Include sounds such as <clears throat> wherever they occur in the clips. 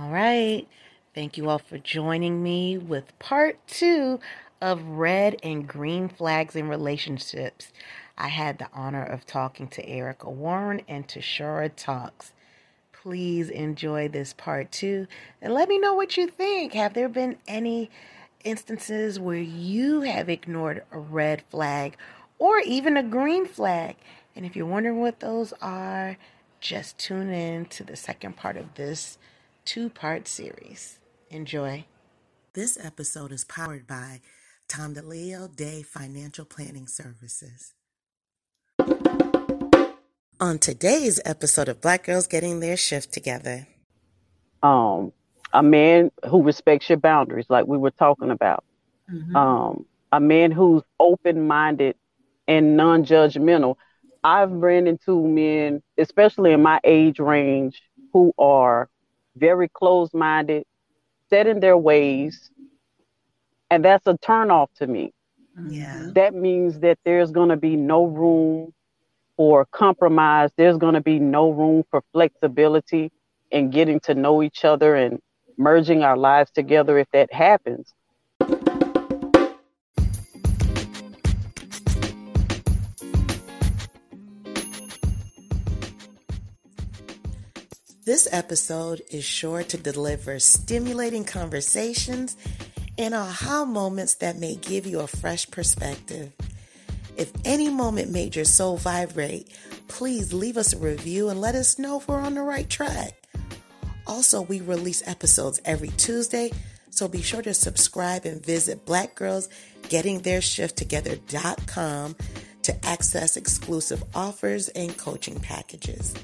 All right. Thank you all for joining me with part two of Red and Green Flags in Relationships. I had the honor of talking to Erica Warren and Tashara Talks. Please enjoy this part two and let me know what you think. Have there been any instances where you have ignored a red flag or even a green flag? And if you're wondering what those are, just tune in to the second part of this two part series. Enjoy. This episode is powered by Tom DeLeo Day Financial Planning Services. On today's episode of Black Girls Getting Their Shift Together, um, a man who respects your boundaries, like we were talking about, Mm-hmm. um, a man who's open minded and non judgmental. I've ran into men, especially in my age range, who are very closed minded, set in their ways, and that's a turnoff to me. yeah, That means that there's going to be no room for compromise, there's going to be no room for flexibility in getting to know each other and merging our lives together if that happens. This episode is sure to deliver stimulating conversations and aha moments that may give you a fresh perspective. If any moment made your soul vibrate, please leave us a review and let us know if we're on the right track. Also, we release episodes every Tuesday, so be sure to subscribe and visit blackgirlsgettingtheirshifttogether.com to access exclusive offers and coaching packages.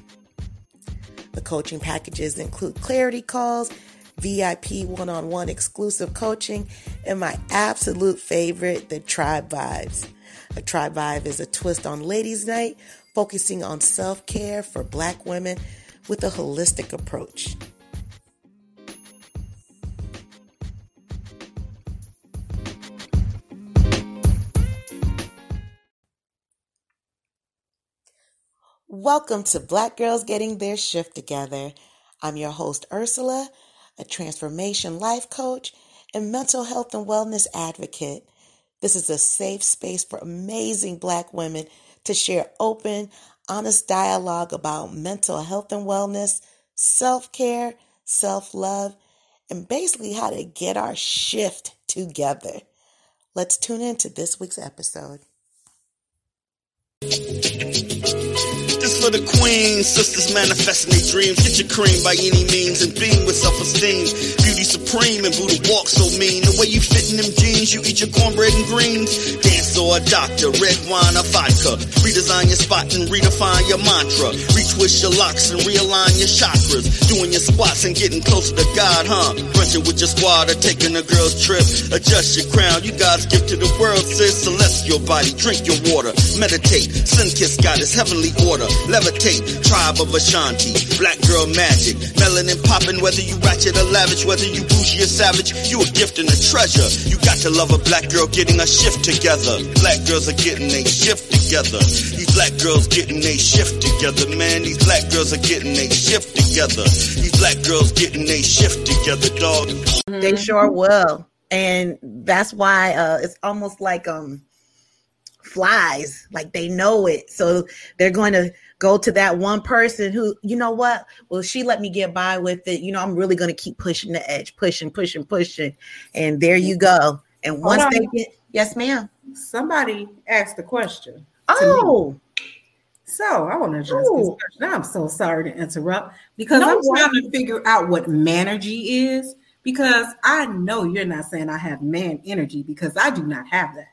The coaching packages include clarity calls, VIP one on one exclusive coaching, and my absolute favorite, the Tribe Vibes. A Tribe Vibe is a twist on Ladies' Night, focusing on self care for Black women with a holistic approach. Welcome to Black Girls Getting Their Shift Together. I'm your host, Ursula, a transformation life coach and mental health and wellness advocate. This is a safe space for amazing Black women to share open, honest dialogue about mental health and wellness, self care, self love, and basically how to get our shift together. Let's tune in to this week's episode. For the queen. sisters manifesting their dreams. Get your cream by any means and beam with self-esteem. Beauty supreme and Buddha walk so mean. The way you fit in them jeans, you eat your cornbread and greens. Dance or a doctor, red wine or vodka. Redesign your spot and redefine your mantra. Retwist your locks and realign your chakras. Doing your squats and getting closer to God, huh? Brunching with your squad or taking a girl's trip. Adjust your crown, you God's gift to the world, sis. Celestial body, drink your water. Meditate, sun kiss goddess, heavenly order. Levitate, tribe of Ashanti. Black girl magic, melanin popping, whether you ratchet or lavish, whether you bougie or savage, you a gift and a treasure. You got to love a black girl getting a shift together. Black girls are getting a shift together. These black girls getting a shift together, man. These black girls are getting a shift together. These black girls getting a shift together, dog. They sure will. And that's why uh, it's almost like um flies, like they know it. So they're going to go to that one person who, you know what? Well, she let me get by with it. You know, I'm really going to keep pushing the edge, pushing, pushing, pushing. And there you go. And once on. they get, yes, ma'am. Somebody asked a question. Oh, So I want to address Ooh. this question. I'm so sorry to interrupt because No I'm trying to figure out what manergy is because I know you're not saying I have man energy because I do not have that.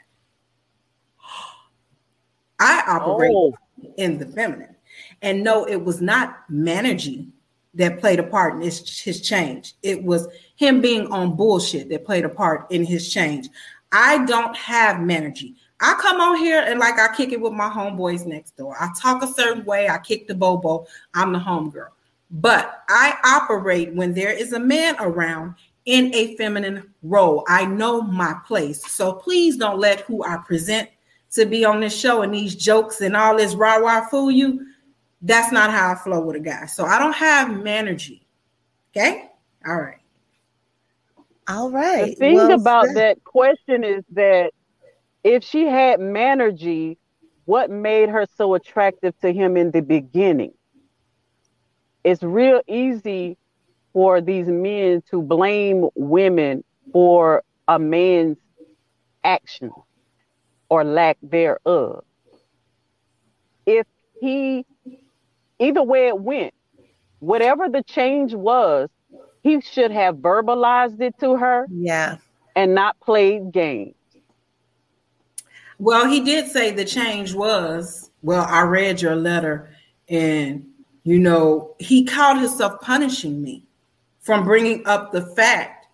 <gasps> I operate Oh, in the feminine. And no, it was not manergy that played a part in his, his change. It was him being on bullshit that played a part in his change. I don't have manergy. I come on here and like I kick it with my homeboys next door. I talk a certain way. I kick the bobo. I'm the homegirl. But I operate when there is a man around in a feminine role. I know my place. So please don't let who I present to be on this show and these jokes and all this rah rah fool you. That's not how I flow with a guy. So I don't have manergy. Okay. All right. All right. The thing Well about said. that question is that if she had Manergy, what made her so attractive to him in the beginning? It's real easy for these men to blame women for a man's action or lack thereof. If he, either way it went, whatever the change was, he should have verbalized it to her Yeah. and not played games. Well, he did say the change was, well, I read your letter and, you know, he called himself punishing me from bringing up the fact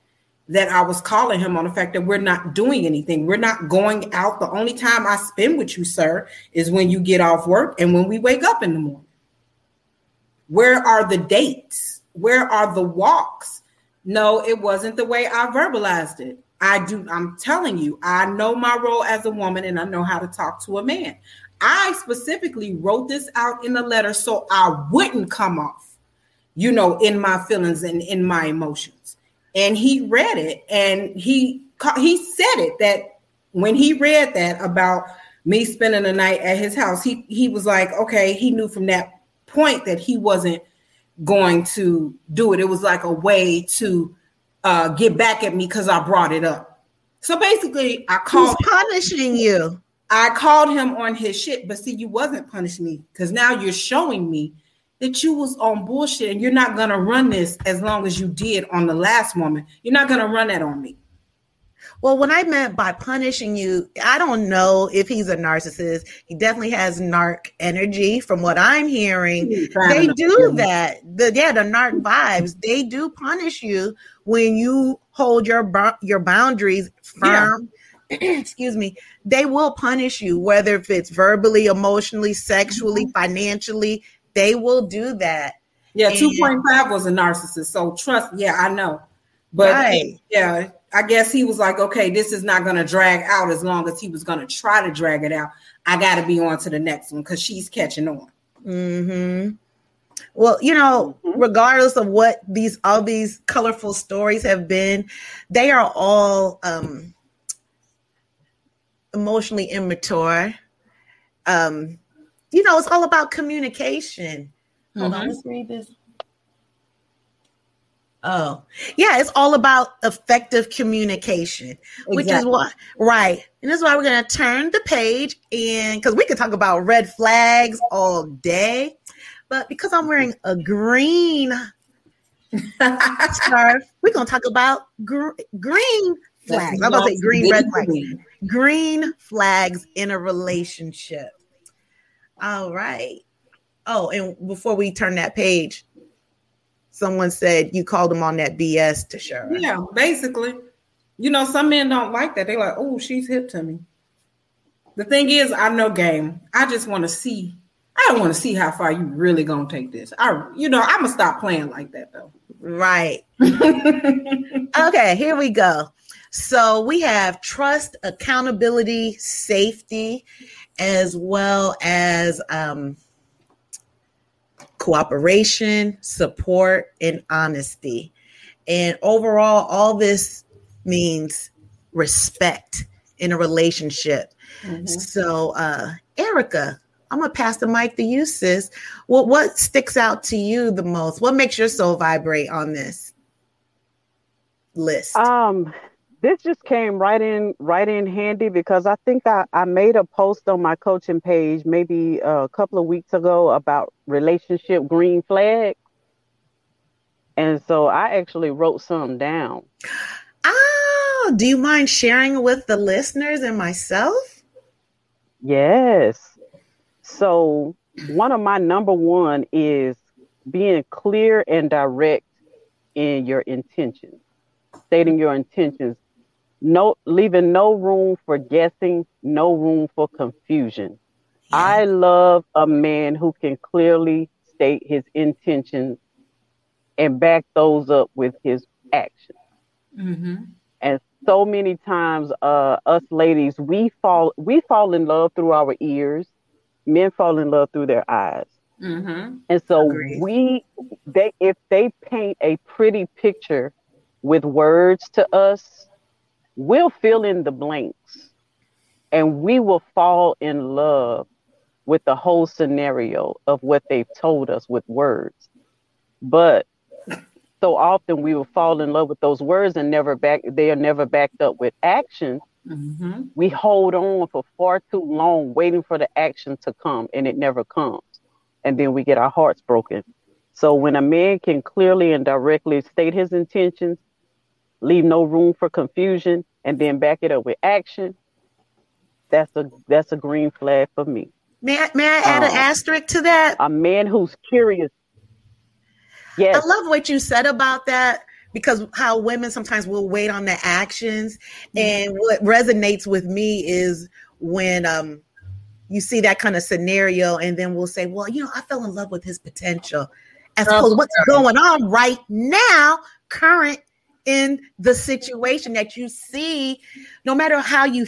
that I was calling him on the fact that we're not doing anything. We're not going out. The only time I spend with you, sir, is when you get off work and when we wake up in the morning. Where are the dates? Where are the walks? No, it wasn't the way I verbalized it. I do, I'm telling you, I know my role as a woman and I know how to talk to a man. I specifically wrote this out in a letter so I wouldn't come off, you know, in my feelings and in my emotions. And he read it and he he said it that when he read that about me spending the night at his house, he he was like, okay, he knew from that point that he wasn't going to do it. It was like a way to uh, get back at me because I brought it up. So basically, I called punishing you? I called him on his shit, but see, you wasn't punishing me because now you're showing me that you was on bullshit and you're not gonna run this as long as you did on the last woman. You're not gonna run that on me. Well, what I meant by punishing you, I don't know if he's a narcissist. He definitely has narc energy from what I'm hearing. They do that. The yeah, the narc vibes. They do punish you when you hold your your boundaries firm. <clears throat> Excuse me. They will punish you whether if it's verbally, emotionally, sexually, mm-hmm. financially. They will do that. Yeah, two point five was a narcissist. So trust, yeah, I know. But Right. yeah, I guess he was like, okay, this is not gonna drag out as long as he was gonna try to drag it out. I gotta be on to the next one because she's catching on. hmm Well, you know, Mhm. regardless of what these all these colorful stories have been, they are all um, emotionally immature. Um, you know, it's all about communication. Hold on, Mhm. let's read this. Oh, yeah, it's all about effective communication, which is Exactly. what, right. And that's why we're going to turn the page and because we could talk about red flags all day, but because I'm wearing a green scarf, <laughs> we're going to talk about gr- green flags. I'm about to say green red flags. Green flags in a relationship. All right. Oh, and before we turn that page, someone said you called them on that BS Tashara. Yeah, basically. You know, some men don't like that. They like, oh, she's hip to me. The thing is, I know game. I just want to see. I don't want to see how far you really gonna take this. I, you know, I'm gonna stop playing like that though. Right. <laughs> Okay, here we go. So we have trust, accountability, safety, as well as um, cooperation, support, and honesty. And overall, all this means respect in a relationship. Mhm. So, uh, Erica, I'm gonna pass the mic to you, sis. What what sticks out to you the most? What makes your soul vibrate on this list? Um, this just came right in right in handy because I think I, I made a post on my coaching page maybe a couple of weeks ago about relationship green flag. And so I actually wrote some down. oh, do you mind sharing with the listeners and myself? Yes. So one of my number one is being clear and direct in your intentions, stating your intentions. No leaving no room for guessing, no room for confusion. I love a man who can clearly state his intentions and back those up with his actions. Mhm. And so many times, uh, us ladies, we fall we fall in love through our ears. Men fall in love through their eyes. Mm-hmm. And so Agreed. we they if they paint a pretty picture with words to us, we'll fill in the blanks and we will fall in love with the whole scenario of what they've told us with words. But so often we will fall in love with those words and never back they are never backed up with action. Mm-hmm. We hold on for far too long waiting for the action to come and it never comes. And then we get our hearts broken. So when a man can clearly and directly state his intentions, leave no room for confusion, and then back it up with action, that's a that's a green flag for me. May I, may I add an Um, asterisk to that? A man who's curious. Yes. I love what you said about that because how women sometimes will wait on the actions. And what resonates with me is when um you see that kind of scenario, and then we'll say, Well, you know, I fell in love with his potential. As opposed to what's going on right now, current in the situation that you see, no matter how you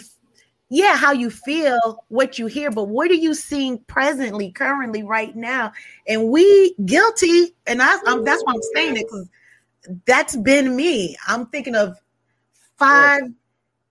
yeah, how you feel, what you hear, but what are you seeing presently, currently, right now? And we guilty, and I, I'm, that's why I'm saying it because that's been me. I'm thinking of five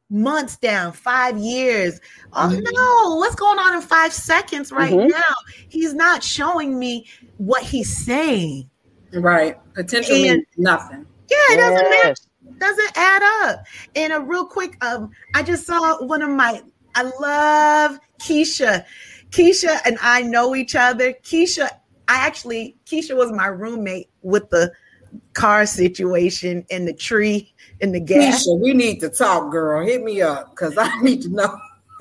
months down, five years. Oh Mhm. no, what's going on in five seconds right Mhm. now? He's not showing me what he's saying. Right. Potential And- means nothing. Yeah, it doesn't match Yes. doesn't add up. And a real quick, um, I just saw one of my. I love Keisha. Keisha and I know each other. Keisha, I actually Keisha was my roommate with the car situation and the tree and the gas. Keisha, we need to talk, girl. Hit me up because I need to know. <laughs>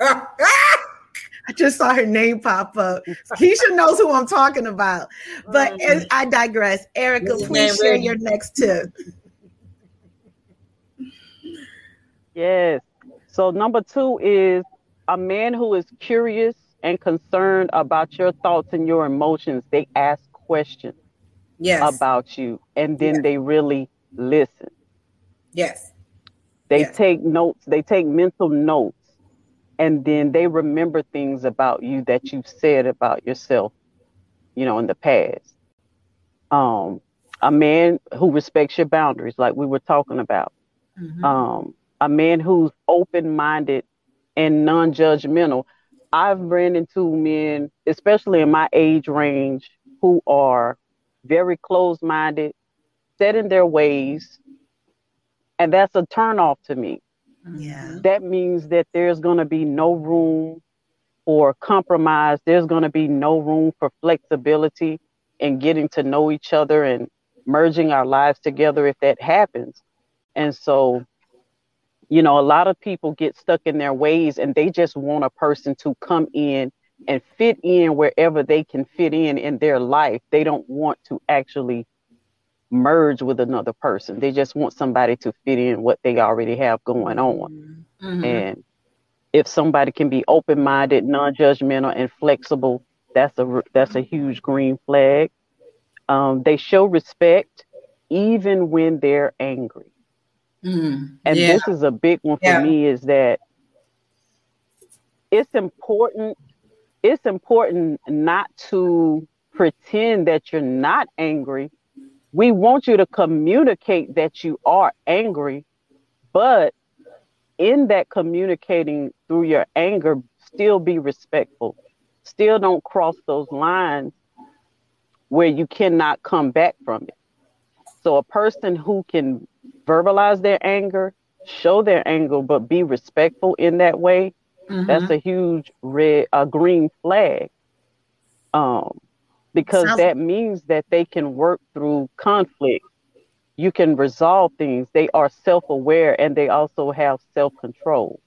I just saw her name pop up. Keisha knows who I'm talking about. But Mhm. as I digress. Erica, please share Reggie? your next tip. Yes. So number two is a man who is curious and concerned about your thoughts and your emotions. They ask questions yes. about you and then Yeah. they really listen. yes. They Yes. take notes, they take mental notes, and then they remember things about you that you've said about yourself, you know, in the past. Um, a man who respects your boundaries, like we were talking about. Mhm. um, a man who's open minded and non judgmental. I've ran into men, especially in my age range, who are very closed minded, set in their ways. And that's a turnoff to me. Yeah. That means that there's going to be no room for compromise. There's going to be no room for flexibility in getting to know each other and merging our lives together if that happens. And so, you know, a lot of people get stuck in their ways and they just want a person to come in and fit in wherever they can fit in in their life. They don't want to actually merge with another person. They just want somebody to fit in what they already have going on. Mhm. And if somebody can be open-minded, non-judgmental, and flexible, that's a that's a huge green flag. Um, they show respect even when they're angry. Mhm. And yeah. this is a big one for Yeah. me is that it's important it's important not to pretend that you're not angry. We want you to communicate that you are angry, but in that communicating through your anger, still be respectful. Still don't cross those lines where you cannot come back from it. So a person who can verbalize their anger, show their anger, but be respectful in that way, Mhm. that's a huge red, a green flag. Um, because Sounds- that means that they can work through conflict. You can resolve things. They are self-aware and they also have self-control.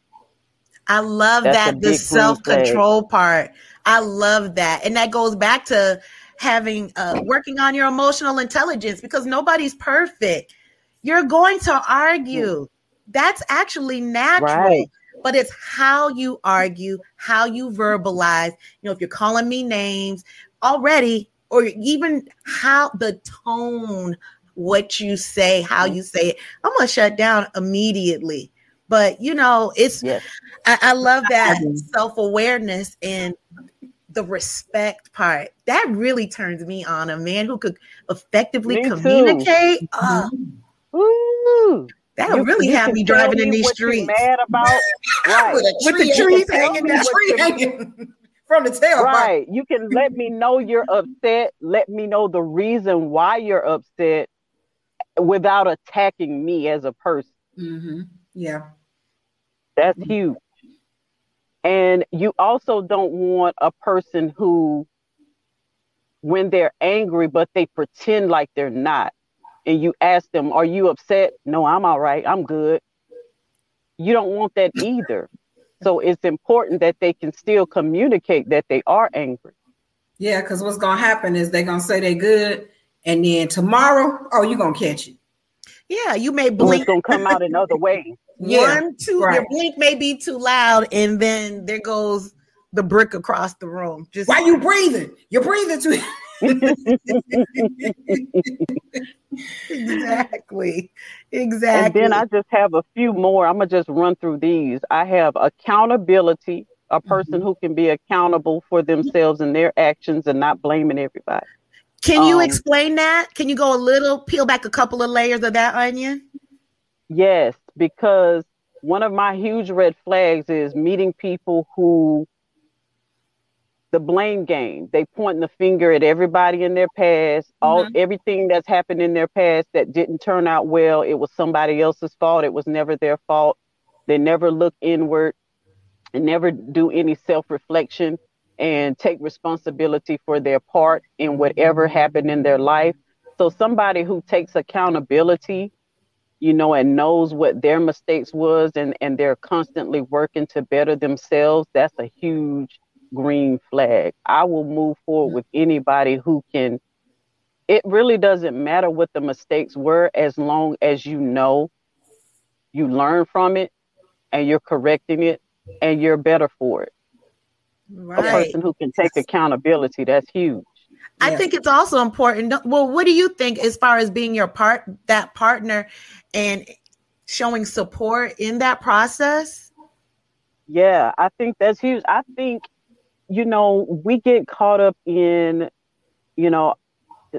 I love That's that the self control part. I love that, and that goes back to having uh, working on your emotional intelligence because nobody's perfect. You're going to argue. That's actually natural. Right. But it's how you argue, how you verbalize. You know, if you're calling me names already, or even how the tone, what you say, how you say it, I'm gonna shut down immediately. But you know, it's Yes. I, I love that self awareness and the respect part that really turns me on. A man who could effectively Me communicate. Oh, Ooh. that'll You- really you have me driving in these streets. Mad about <laughs> right, With, With the trees hanging, hanging the down. tree hanging <laughs> from the tailpipe. right. You can let me know you're upset. Let me know the reason why you're upset, without attacking me as a person. Mm-hmm. Yeah. That's huge. And you also don't want a person who, when they're angry, but they pretend like they're not. And you ask them, Are you upset? No, I'm all right. I'm good. You don't want that either. So it's important that they can still communicate that they are angry. Yeah, because what's gonna happen is they're gonna say they're good, and then tomorrow, oh, you're gonna catch it. Yeah, you may blink it's going to come out another way. <laughs> Yeah, one, two, your blink may be too loud, and then there goes the brick across the room. Just Why you breathing? You're breathing too. <laughs> exactly, Exactly. And then I just have a few more. I'm gonna just run through these. I have accountability, a person Mm-hmm. who can be accountable for themselves and their actions and not blaming everybody. Can you um, explain that? Can you go a little, peel back a couple of layers of that onion? Yes, because one of my huge red flags is meeting people who the blame game. They pointing the finger at everybody in their past, all Mm-hmm. everything that's happened in their past that didn't turn out well. It was somebody else's fault. It was never their fault. They never look inward and never do any self-reflection and take responsibility for their part in whatever happened in their life. So somebody who takes accountability you know, and knows what their mistakes was and, and they're constantly working to better themselves, that's a huge green flag. I will move forward with anybody who can. It really doesn't matter what the mistakes were as long as you know you learn from it and you're correcting it and you're better for it. A person who can take accountability, that's huge. I Yeah. think it's also important. Well, what do you think as far as being your part, that partner, and showing support in that process? Yeah, I think that's huge. I think, you know, we get caught up in, you know,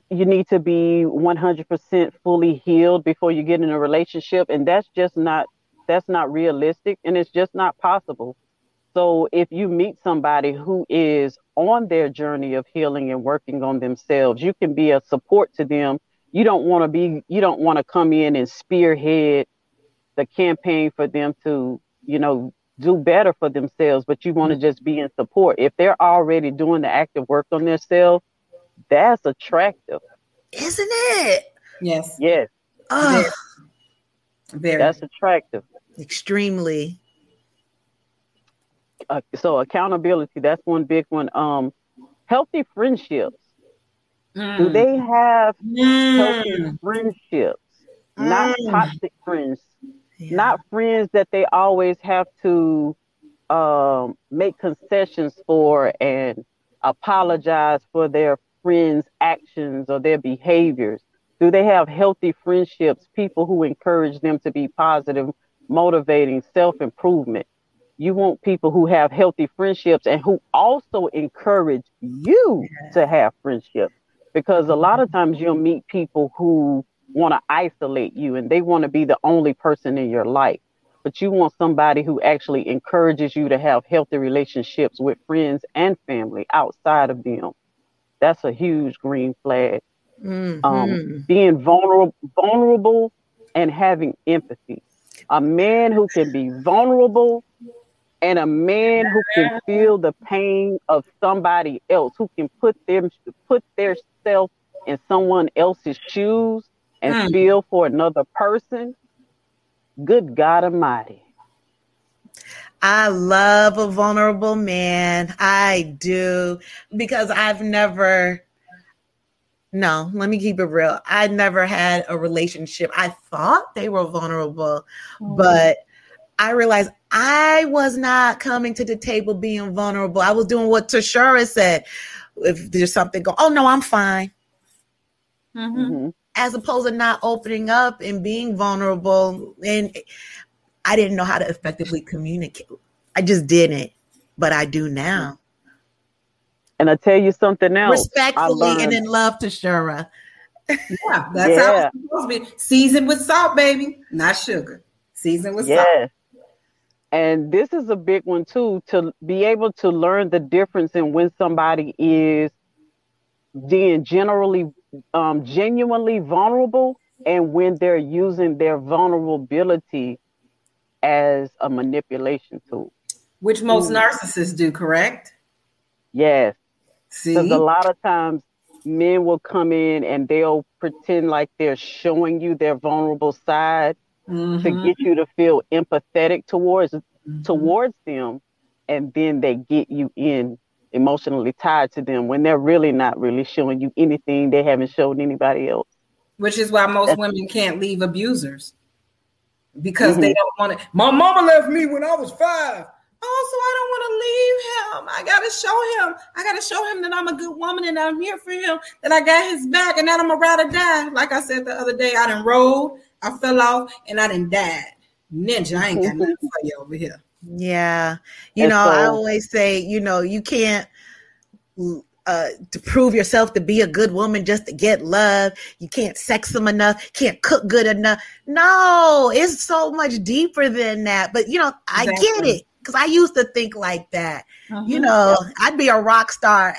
you need to be 100% fully healed before you get in a relationship. And that's just not, that's not realistic and it's just not possible. So if you meet somebody who is on their journey of healing and working on themselves, you can be a support to them. You don't want to be, you don't want to come in and spearhead the campaign for them to, you know, do better for themselves, but you want to just be in support. If they're already doing the active work on themselves, that's attractive. Isn't it? Yes, Yes, Oh, very. that's attractive. extremely. Uh, so accountability, that's one big one. Um, healthy friendships. Do Mm. they have healthy Mm. friendships? Not Mm. toxic friends. Yeah. not friends that they always have to um, make concessions for and apologize for their friends' actions or their behaviors? Do they have healthy friendships, people who encourage them to be positive, motivating, self improvement? You want people who have healthy friendships and who also encourage you to have friendships. Because a lot of times you'll meet people who want to isolate you and they want to be the only person in your life. But you want somebody who actually encourages you to have healthy relationships with friends and family outside of them. That's a huge green flag. Mhm. Um, being vulnerable, vulnerable, and having empathy. A man who can be vulnerable, and a man who can feel the pain of somebody else, who can put them put their self in someone else's shoes and Mm. feel for another person. Good God Almighty. I love a vulnerable man. I do because I've never no, let me keep it real. I never had a relationship. I thought they were vulnerable, but I realized I was not coming to the table being vulnerable. I was doing what Tashara said. If there's something go, oh no, I'm fine. Mhm. Mhm. As opposed to not opening up and being vulnerable. And I didn't know how to effectively communicate. I just didn't, but I do now. And I tell you something else. Respectfully and in love Tashara. Yeah, <laughs> that's yeah. how it's supposed to be. Seasoned with salt, baby, not sugar. Seasoned with yes. salt. And this is a big one too, to be able to learn the difference in when somebody is being generally um, genuinely vulnerable and when they're using their vulnerability as a manipulation tool. Which most mm. narcissists do, correct? Yes. Because a lot of times men will come in and they'll pretend like they're showing you their vulnerable side mm-hmm. to get you to feel empathetic towards mm-hmm. towards them and then they get you in emotionally tied to them when they're really not really showing you anything they haven't shown anybody else. Which is why most That's women can't leave abusers because mm-hmm. they don't want to. My mama left me when I was five. Oh, so I don't want to leave him. I gotta show him. I gotta show him that I'm a good woman and I'm here for him. That I got his back and that I'm a ride or die. Like I said the other day, I done rolled, I fell off, and I didn't die. Ninja, I ain't got nothing for you over here. Yeah. You and know, so, I always say, you know, you can't uh, to prove yourself to be a good woman just to get love. You can't sex them enough, can't cook good enough. No, it's so much deeper than that. But you know, I get it because I used to think like that. Uh-huh. You know, I'd be a rock star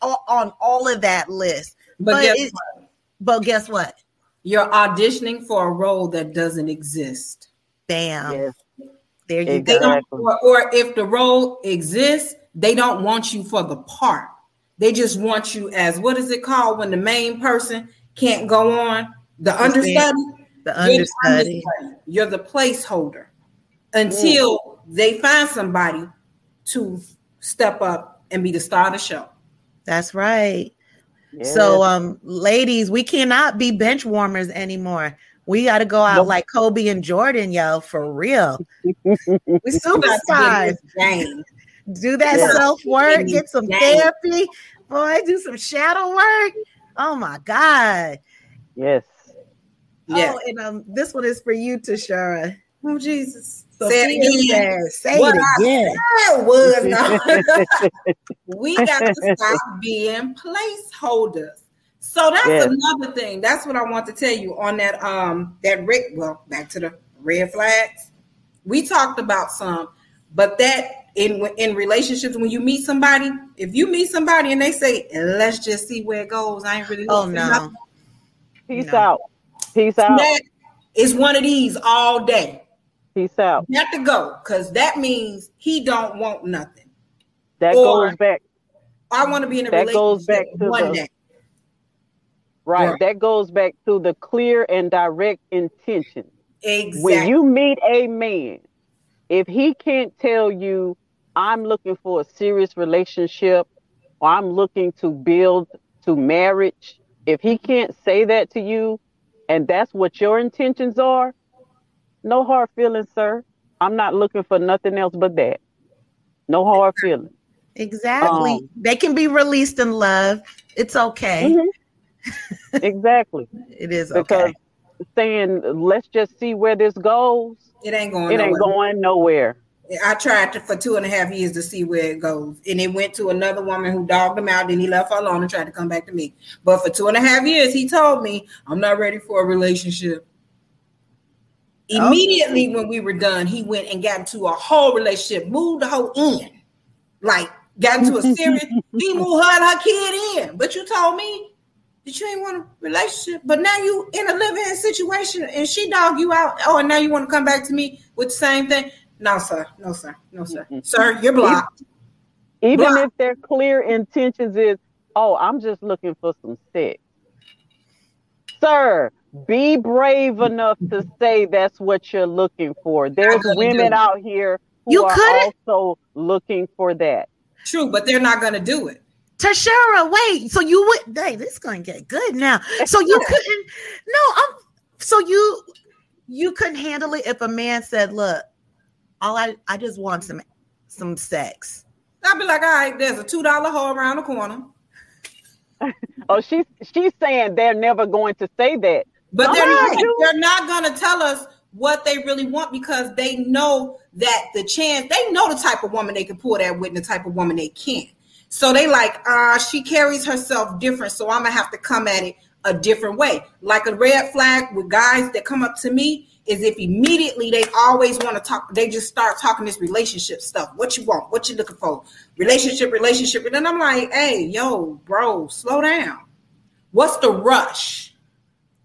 on all of that list. But, but guess it, what? But guess what? You're auditioning for a role that doesn't exist. Bam. Yes. There you exactly. go. Or, or if the role exists, they don't want you for the part. They just want you as what is it called when the main person can't go on? The understudy. The understudy. You're the, understudy. You're the placeholder until mm. they find somebody to step up and be the star of the show. That's right. Yeah. So, um, ladies, we cannot be bench warmers anymore. We got to go out nope. like Kobe and Jordan, yo, for real. we <laughs> superstars. Do that yeah. self work, get some therapy, boy. Do some shadow work. Oh my god. Yes. Oh, and um, this one is for you, Tashara. Oh Jesus. So say it again. Say what it again. was <laughs> <laughs> we got to stop being placeholders. So that's yes. another thing. That's what I want to tell you on that um that Rick. Well, back to the red flags. We talked about some, but that in in relationships when you meet somebody, if you meet somebody and they say, "Let's just see where it goes," I ain't really. Oh no. Peace no. out. Peace out. That is one of these all day. Peace out. You have to go because that means he don't want nothing. That or, goes back. I want to be in a that relationship goes back to one the, day. Right. right. That goes back to the clear and direct intention. Exactly. When you meet a man, if he can't tell you, I'm looking for a serious relationship or I'm looking to build to marriage, if he can't say that to you and that's what your intentions are, no hard feelings, sir. I'm not looking for nothing else but that. No hard feelings. Exactly. Um, they can be released in love. It's okay. Mm-hmm exactly. It is because okay. saying let's just see where this goes. It ain't going. It nowhere. ain't going nowhere. I tried to, for two and a half years to see where it goes, and it went to another woman who dogged him out. Then he left her alone and tried to come back to me. But for two and a half years, he told me, "I'm not ready for a relationship." Immediately when we were done, he went and got into a whole relationship, moved the whole in, like got into a serious. <laughs> he moved her and her kid in. But you told me that you ain't want a relationship, but now you in a living situation and she dog you out. Oh, and now you want to come back to me with the same thing? No, sir. No, sir. No, sir. Mm-hmm. Sir, you're blocked. Even blocked. if their clear intentions is, oh, I'm just looking for some sex. Sir, be brave enough to say that's what you're looking for. There's women out here who you are also looking for that. True, but they're not going to do it. Tashara, wait. So you would hey, this is gonna get good now. So you <laughs> couldn't no, I'm so you you couldn't handle it if a man said, Look, all I I just want some some sex. I'd be like, all right, there's a two dollar hole around the corner. <laughs> oh, she's she's saying they're never going to say that. But they're not, they're not gonna tell us what they really want because they know that the chance they know the type of woman they can pull that with and the type of woman they can't. So they like, uh, she carries herself different, so I'm gonna have to come at it a different way. Like a red flag with guys that come up to me is if immediately they always want to talk, they just start talking this relationship stuff. What you want, what you looking for, relationship, relationship. And then I'm like, hey, yo, bro, slow down. What's the rush?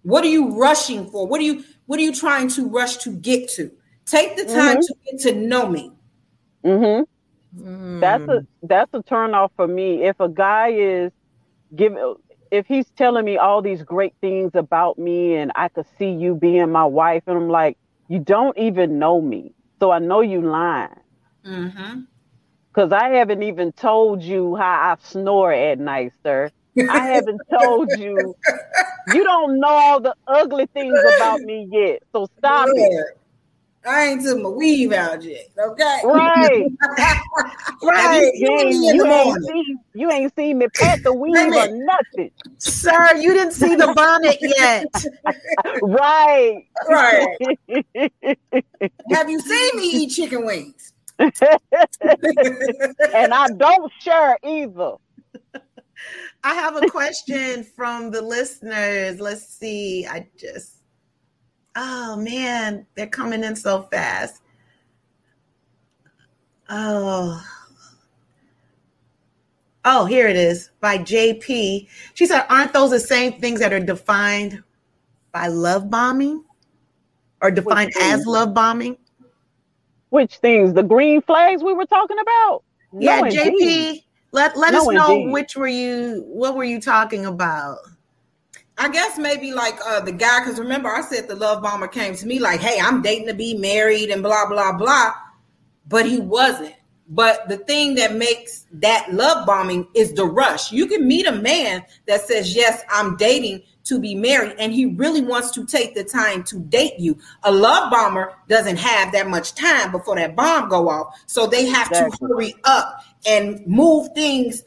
What are you rushing for? What are you what are you trying to rush to get to? Take the time mm-hmm. to get to know me. Mm-hmm. Mm. That's a that's a turn off for me. If a guy is giving if he's telling me all these great things about me and I could see you being my wife, and I'm like, you don't even know me. So I know you lying. Mm-hmm. Cause I haven't even told you how I snore at night, sir. I haven't told you. <laughs> You don't know all the ugly things about me yet. So stop yeah. it. I ain't took my weave out yet. Okay. Right. <laughs> right. You, ain't, you, ain't seen, you ain't seen me pat the <laughs> weave or nothing. Sir, you didn't see the bonnet yet. <laughs> right. Right. Have you seen me eat chicken wings? and I don't share either. I have a question from the listeners. Let's see. I just, oh man, they're coming in so fast. Oh, oh, here it is by JP. She said, Aren't those the same things that are defined by love bombing or defined as love bombing? Which things? The green flags we were talking about? Yeah, no, JP. Let let no, us know indeed. which were you what were you talking about? I guess maybe like uh, the guy, because remember I said the love bomber came to me like, "Hey, I'm dating to be married," and blah blah blah, but he wasn't. But the thing that makes that love bombing is the rush. You can meet a man that says, "Yes, I'm dating to be married," and he really wants to take the time to date you. A love bomber doesn't have that much time before that bomb go off, so they have exactly. to hurry up and move things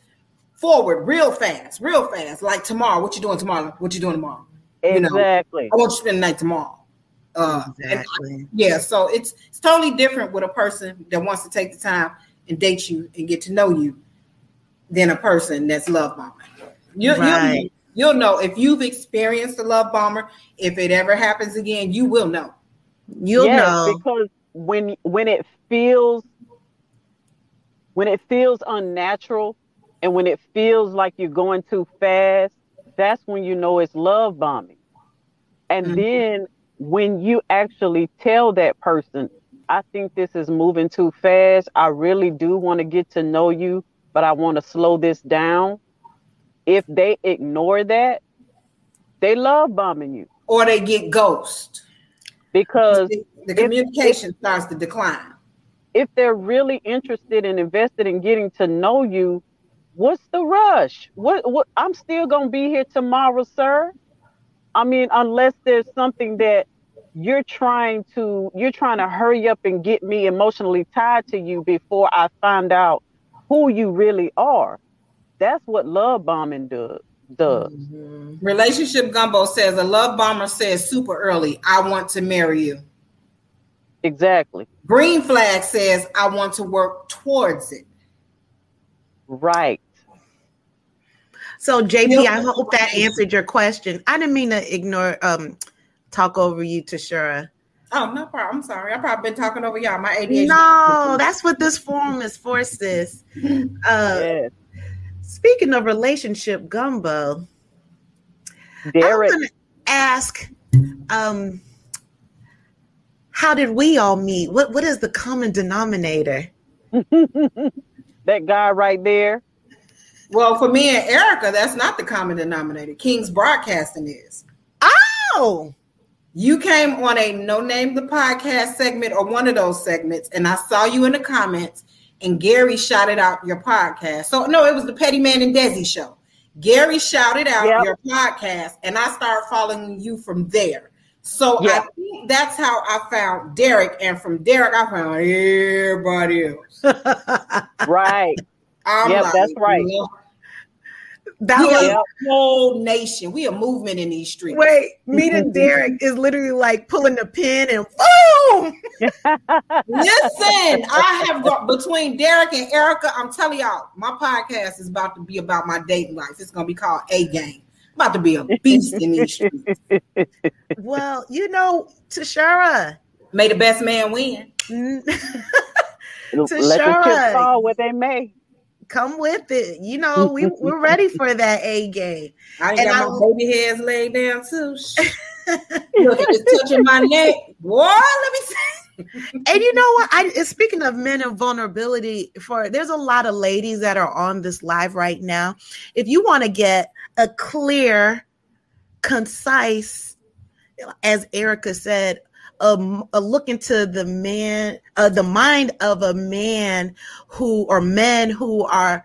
forward real fast, real fast. Like tomorrow, what you doing tomorrow? What you doing tomorrow? Exactly. You know, I want you to spend the night tomorrow. Uh, exactly. I, yeah, so it's it's totally different with a person that wants to take the time and date you and get to know you than a person that's love bombing. You, right. you'll, you'll know if you've experienced a love bomber. If it ever happens again, you will know. You'll yes, know because when when it feels when it feels unnatural and when it feels like you're going too fast, that's when you know it's love bombing. And mm-hmm. then when you actually tell that person, I think this is moving too fast. I really do want to get to know you, but I want to slow this down. If they ignore that, they love bombing you. Or they get ghost. Because the, the communication if, starts to decline if they're really interested and invested in getting to know you, what's the rush? What what I'm still gonna be here tomorrow, sir. I mean, unless there's something that you're trying to you're trying to hurry up and get me emotionally tied to you before I find out who you really are. That's what love bombing does. Does. Mm-hmm. Relationship gumbo says a love bomber says super early, I want to marry you. Exactly. Green flag says, I want to work towards it. Right. So JP, I hope that answered your question. I didn't mean to ignore um talk over you Tashara. Oh, no problem. I'm sorry. I've probably been talking over y'all. My ADHD. No, that's what this forum is for, sis. <laughs> Uh, yes. Speaking of relationship gumbo, Derek. I'm gonna ask um how did we all meet? What what is the common denominator? <laughs> that guy right there. Well, for me and Erica, that's not the common denominator. King's Broadcasting is. Oh. You came on a no name the podcast segment or one of those segments, and I saw you in the comments, and Gary shouted out your podcast. So no, it was the Petty Man and Desi show. Gary shouted out yep. your podcast, and I started following you from there. So yeah. I think that's how I found Derek, and from Derek I found everybody else. <laughs> right. I'm yeah, like, that's right. That we was a whole nation. We a movement in these streets. Wait, meeting <laughs> Derek is literally like pulling the pin and boom. <laughs> Listen, I have got between Derek and Erica. I'm telling y'all, my podcast is about to be about my dating life. It's gonna be called A Game. About to be a beast in these streets. <laughs> Well, you know, Tashara. May the best man win. Tashara. <laughs> Let the chips fall where they may come with it. You know, <laughs> we, we're ready for that A game. I and got I, my baby hairs laid down too. You look, it's touching my neck. What? Let me see. and you know what? I speaking of men and vulnerability, for there's a lot of ladies that are on this live right now. If you want to get a clear, concise, as Erica said, a, a look into the man, uh, the mind of a man who, or men who are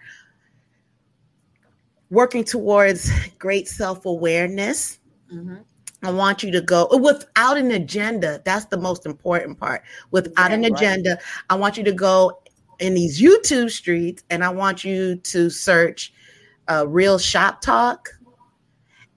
working towards great self awareness. Mm-hmm. I want you to go without an agenda. That's the most important part. Without yeah, an agenda, right. I want you to go in these YouTube streets and I want you to search uh, Real Shop Talk.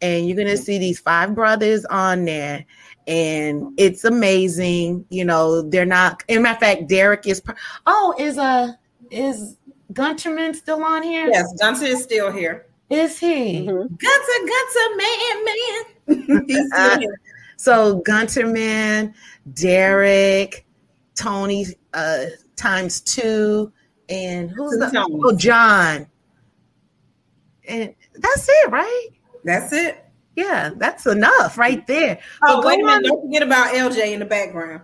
And you're going to see these five brothers on there and it's amazing. You know, they're not. In matter of fact, Derek is. Oh, is a uh, is Gunterman still on here? Yes, Gunter is still here. Is he? Mm-hmm. Gunter, Gunter, man, man. <laughs> He's still here. So Gunterman, Derek, Tony uh, times two, and who's the oh John. And that's it, right? That's it. Yeah, that's enough right there. Oh, wait a minute. Don't forget about LJ in the background.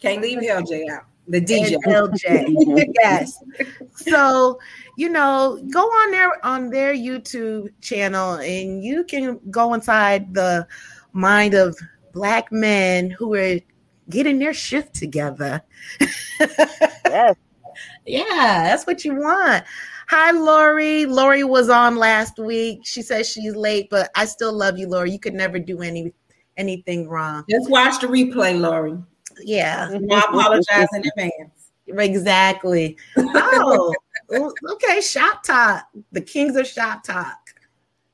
Can't leave LJ out. The DJ. LJ. <laughs> yes. So, you know, go on there on their YouTube channel and you can go inside the mind of black men who are getting their shift together. <laughs> yes. Yeah, that's what you want. Hi, Lori. Lori was on last week. She says she's late, but I still love you, Lori. You could never do any anything wrong. Just watch the replay, Lori. Yeah. I apologize in advance. Exactly. Oh, <laughs> okay. Shop Talk. The Kings of Shop Talk.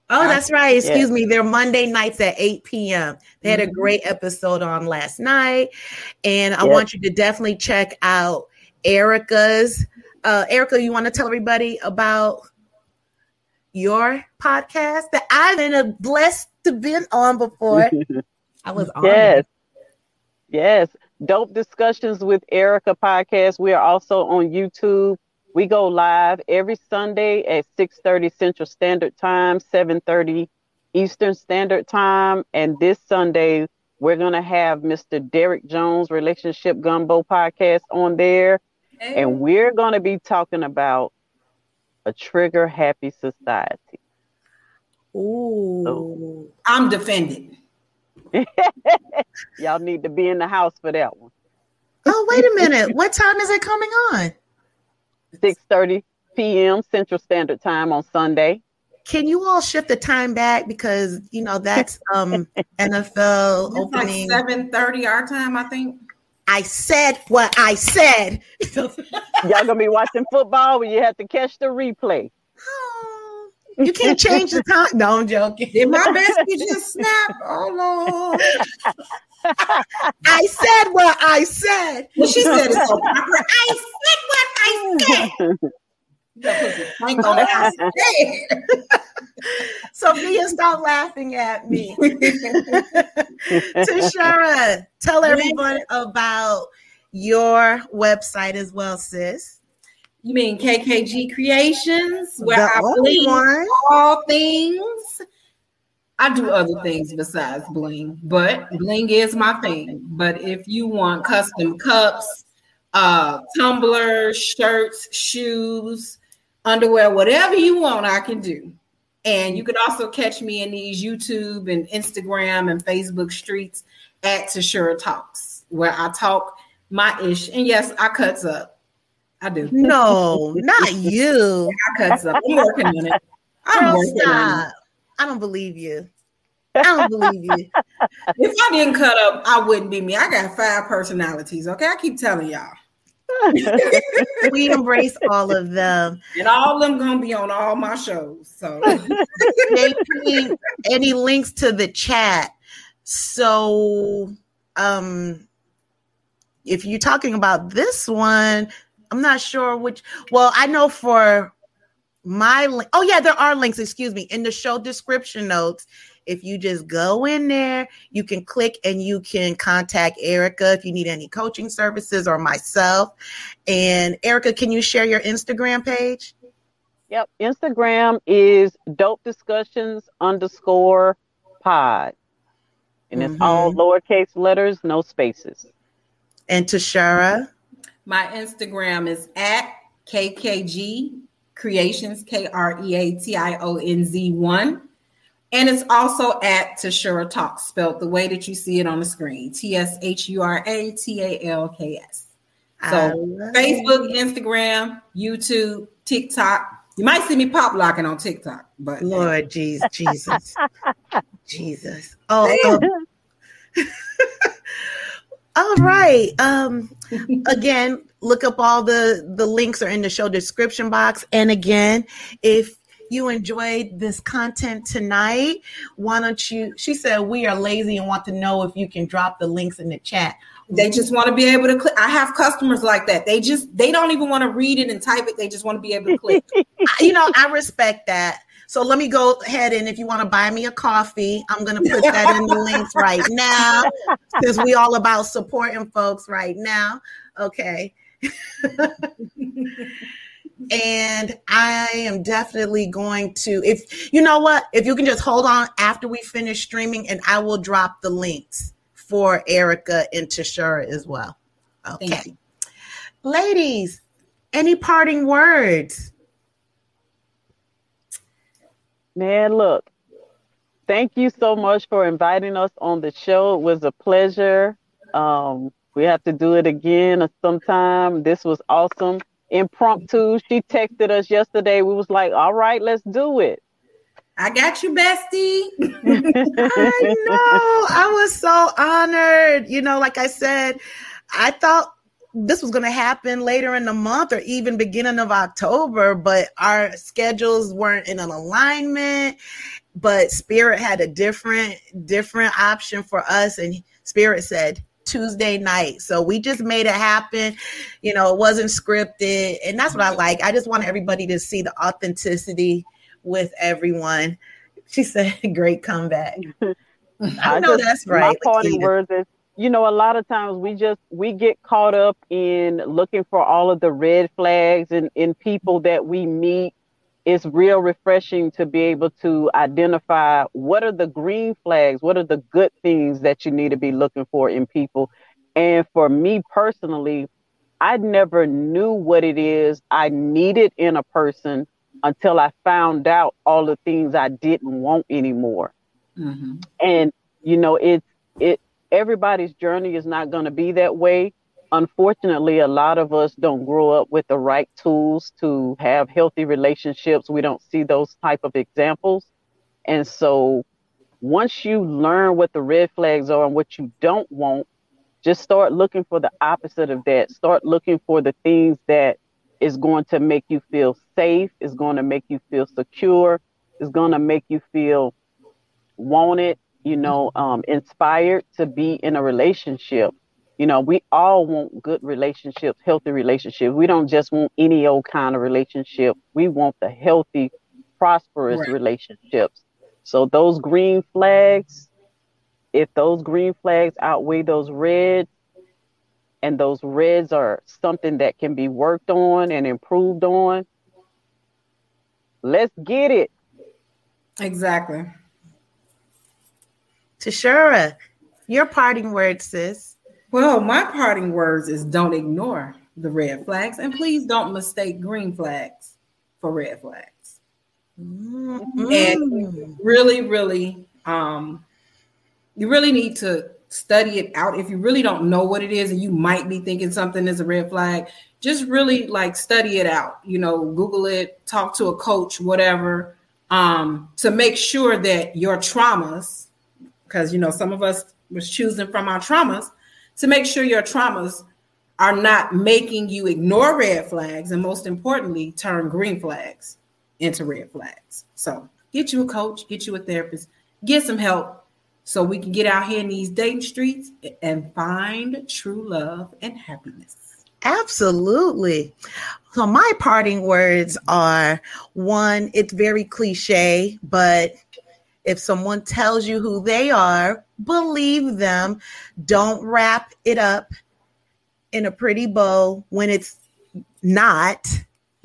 Oh, that's right. Excuse yeah. me. They're Monday nights at 8 p.m. They had a mm-hmm. great episode on last night. And I want you to definitely check out Erica's uh, Erica, you want to tell everybody about your podcast that I've been blessed to be on before? <laughs> I was on. Yes. Yes. Dope discussions with Erica podcast. We are also on YouTube. We go live every Sunday at 6:30 Central Standard Time, 7:30 Eastern Standard Time, and this Sunday we're going to have Mr. Derek Jones Relationship Gumbo podcast on there. And we're going to be talking about a trigger happy society. Ooh. So, I'm defending. <laughs> Y'all need to be in the house for that one. Oh, wait a minute. what time is it coming on? 6:30 p.m. Central Standard Time on Sunday. Can you all shift the time back because you know that's um <laughs> NFL it's opening like 7:30 our time, I think. I said what I said. Y'all gonna be watching football when you have to catch the replay. Oh, you can't change the time. No, I'm joking. Did my biscuit just snap? Oh Lord. I said what I said. Well, she said it so proper. I said what I said. <laughs> <laughs> Sophia, stop laughing at me. <laughs> Tashara, tell everyone about your website as well, sis. You mean KKG Creations, where the I bling one. all things. I do other things besides bling, but bling is my thing. But if you want custom cups, uh, tumblers, shirts, shoes, underwear, whatever you want, I can do. And you could also catch me in these YouTube and Instagram and Facebook streets at Tashura Talks, where I talk my ish. And yes, I cuts up. I do. No, <laughs> not you. I cuts up. I'm working on it. I'm Girl, working stop. on it. I don't believe you. I don't believe you. <laughs> if I didn't cut up, I wouldn't be me. I got five personalities. Okay, I keep telling y'all. <laughs> we embrace all of them. And all of them gonna be on all my shows. So <laughs> any, any links to the chat. So um if you're talking about this one, I'm not sure which well, I know for my link. Oh yeah, there are links, excuse me, in the show description notes. If you just go in there, you can click and you can contact Erica if you need any coaching services or myself. And Erica, can you share your Instagram page? Yep. Instagram is dope discussions underscore pod. And it's mm-hmm. all lowercase letters, no spaces. And Tashara? My Instagram is at KKG Creations, K R E A T I O N Z 1. And it's also at Tashura Talks, spelled the way that you see it on the screen T S H U R A T A L K S. So Facebook, Instagram, YouTube, TikTok. You might see me pop locking on TikTok, but Lord Jesus, Jesus, <laughs> Jesus. Oh, um, <laughs> all right. Um, again, look up all the the links are in the show description box. And again, if you enjoyed this content tonight, why don't you? She said we are lazy and want to know if you can drop the links in the chat. They just want to be able to click. I have customers like that. They just they don't even want to read it and type it. They just want to be able to click. <laughs> you know, I respect that. So let me go ahead and if you want to buy me a coffee, I'm going to put that in the links <laughs> right now because we all about supporting folks right now. Okay. <laughs> and I am definitely going to if you know what, if you can just hold on after we finish streaming and I will drop the links for Erica and Tashara as well. Okay. Ladies, any parting words? Man, look, thank you so much for inviting us on the show. It was a pleasure. Um, we have to do it again sometime. This was awesome. Impromptu. She texted us yesterday. We was like, all right, let's do it. I got you, bestie. <laughs> I know. I was so honored. You know, like I said, I thought this was going to happen later in the month or even beginning of October, but our schedules weren't in an alignment. But Spirit had a different different option for us, and Spirit said Tuesday night. So we just made it happen. You know, it wasn't scripted, and that's what I mm-hmm. like. I just want everybody to see the authenticity with everyone. She said, <laughs> "Great comeback." <laughs> I know just, that's right. My parting words is you know, a lot of times we just we get caught up in looking for all of the red flags and in people that we meet. It's real refreshing to be able to identify what are the green flags, what are the good things that you need to be looking for in people. And for me personally, I never knew what it is I needed in a person until I found out all the things I didn't want anymore. Mm-hmm. And you know, it's it everybody's journey is not going to be that way. Unfortunately, a lot of us don't grow up with the right tools to have healthy relationships. We don't see those type of examples. And so once you learn what the red flags are and what you don't want, just start looking for the opposite of that. Start looking for the things that is going to make you feel safe, is going to make you feel secure, is going to make you feel wanted, you know, um, inspired to be in a relationship. You know, we all want good relationships, healthy relationships. We don't just want any old kind of relationship. We want the healthy, prosperous right. relationships. So those green flags, if those green flags outweigh those reds, and those reds are something that can be worked on and improved on, let's get it. Exactly. Tashara, your parting words, sis. Well, my parting words is don't ignore the red flags and please don't mistake green flags for red flags. Mm-hmm. And really, really, um, you really need to study it out. If you really don't know what it is and you might be thinking something is a red flag, just really like study it out. You know, Google it, talk to a coach, whatever, um, to make sure that your traumas because you know some of us was choosing from our traumas to make sure your traumas are not making you ignore red flags and most importantly turn green flags into red flags. So get you a coach get you a therapist get some help so we can get out here in these dating streets and find true love and happiness. Absolutely. So my parting words are one it's very cliche but if someone tells you who they are believe them don't wrap it up in a pretty bow when it's not. <laughs>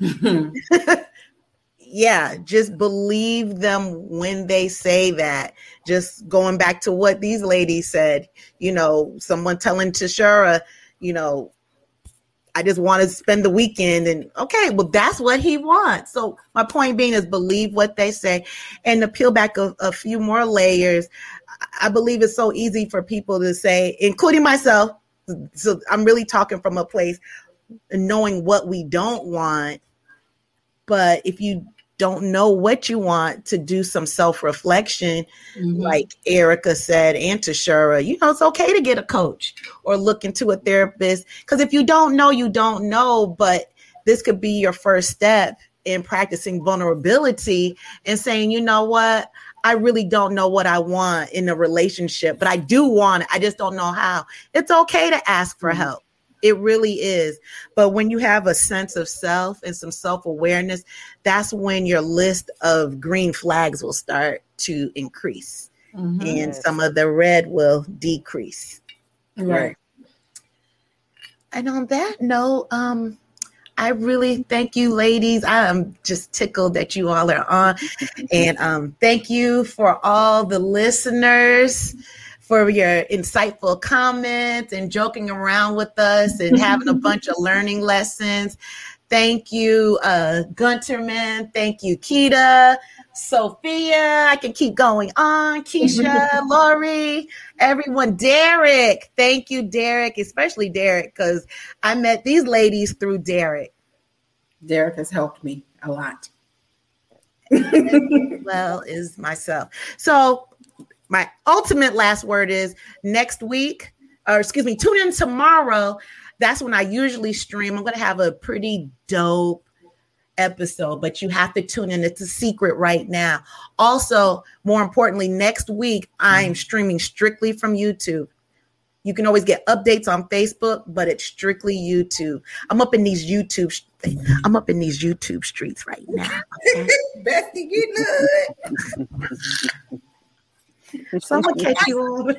yeah, just believe them when they say that. Just going back to what these ladies said, you know, someone telling Tashara, you know, I just want to spend the weekend and okay, well, that's what he wants. So my point being is believe what they say. And to peel back a, a few more layers, I believe it's so easy for people to say, including myself, so I'm really talking from a place knowing what we don't want. But if you don't know what you want to do some self-reflection, mm-hmm. like Erica said, and Tashara, you know, it's okay to get a coach or look into a therapist. Because if you don't know, you don't know, but this could be your first step in practicing vulnerability and saying, you know what, I really don't know what I want in a relationship, but I do want it. I just don't know how. It's okay to ask for mm-hmm. help. It really is. But when you have a sense of self and some self awareness, that's when your list of green flags will start to increase mm-hmm. and some of the red will decrease. Right. And on that note, um, I really thank you, ladies. I am just tickled that you all are on. <laughs> And um, thank you for all the listeners for your insightful comments and joking around with us and having a bunch of learning lessons. Thank you, uh, Gunterman. Thank you, Kita. Sophia, I can keep going on. Keisha, <laughs> Lori, everyone, Derek. Thank you, Derek, especially Derek, because I met these ladies through Derek. Derek has helped me a lot. well, is myself. So, my ultimate last word is next week, or excuse me, tune in tomorrow. That's when I usually stream. I'm going to have a pretty dope episode, but you have to tune in. It's a secret right now. Also, more importantly, next week I'm mm-hmm. streaming strictly from YouTube. You can always get updates on Facebook, but it's strictly YouTube. I'm up in these YouTube. I'm up in these YouTube streets right now. Okay? <laughs> Bestie, <laughs> get Someone catch you <laughs> on.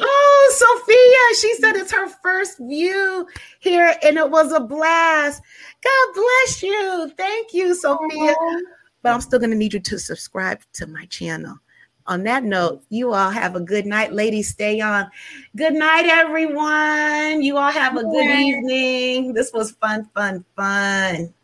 oh, Sophia, she said it's her first view here and it was a blast. God bless you. Thank you, Sophia. But I'm still going to need you to subscribe to my channel. On that note, you all have a good night. Ladies, stay on. Good night, everyone. You all have a good evening. This was fun, fun, fun.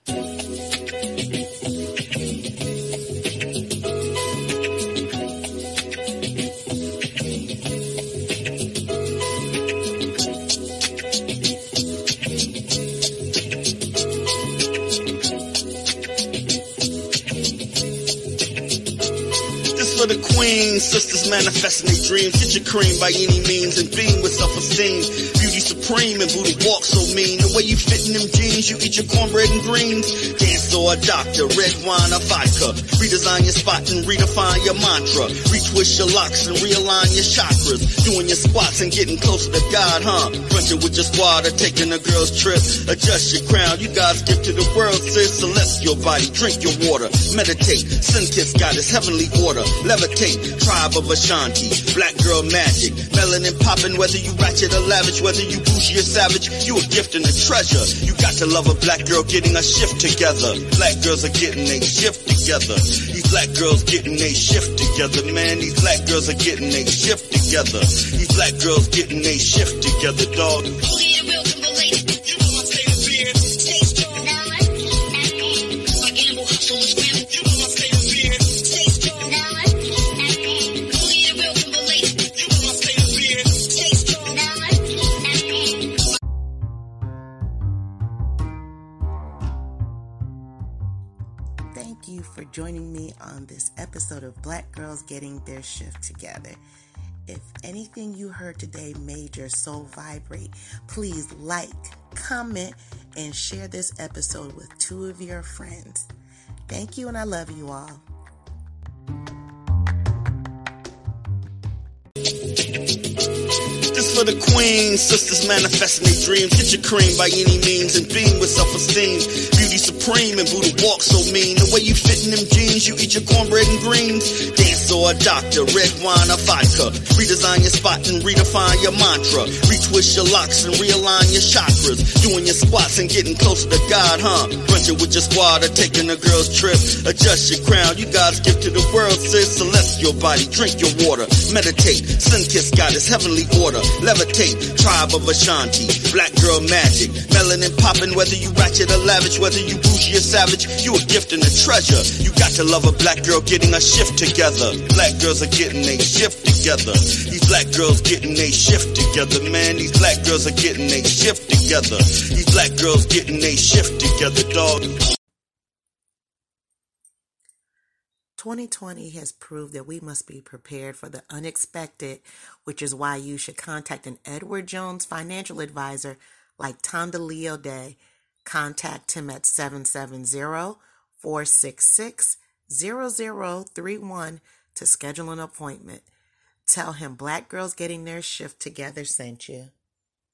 The queen. Sisters manifesting their dreams. Get your cream by any means and beam with self-esteem. Beauty supreme and booty walk so mean. The way you fit in them jeans, you eat your cornbread and greens. Dance or a doctor, red wine or vodka. Redesign your spot and redefine your mantra. Retwist your locks and realign your chakras. Doing your squats and getting closer to God, huh? Crunching with your squad or taking a girl's trip. Adjust your crown, you God's gift to the world, sis. Celestial body, drink your water. Meditate, sun kiss God is heavenly order. Levitate. Tribe of Ashanti, black girl magic. Melanin popping, whether you ratchet or lavish, whether you bougie or savage, you a gift and a treasure. You got to love a black girl getting a shift together. Black girls are getting a shift together. These black girls getting they shift together, man. These black girls are getting they shift together. These black girls getting they shift together, dog. Episode of Black Girls Getting Their Shift Together. If anything you heard today made your soul vibrate, please like, comment, and share this episode with two of your friends. Thank you, and I love you all. The queens, sisters manifesting their dreams. Get your cream by any means and beam with self-esteem. Beauty supreme and Buddha walk so mean. The way you fit in them jeans, you eat your cornbread and greens. Dance or a doctor, red wine or vodka. Redesign your spot and redefine your mantra. Retwist your locks and realign your chakras. Doing your squats and getting closer to God, huh? Brunching with your squad or taking a girl's trip. Adjust your crown, you God's gift to the world, sis. Celestial body, drink your water. Meditate, sun kiss goddess, heavenly order. Levitate, tribe of Ashanti. Black girl magic, melanin popping, whether you ratchet or lavish, whether you bougie or savage, you a gift and a treasure. You got to love a black girl getting a shift together. Black girls are getting a shift together. These black girls getting a shift together, man. These black girls are getting a shift together. These black girls getting a shift together, dog. 2020 has proved that we must be prepared for the unexpected, which is why you should contact an Edward Jones financial advisor like Tom DeLeo Day. Contact him at 770 466 0031 to schedule an appointment. Tell him Black Girls Getting Their Shift Together sent you.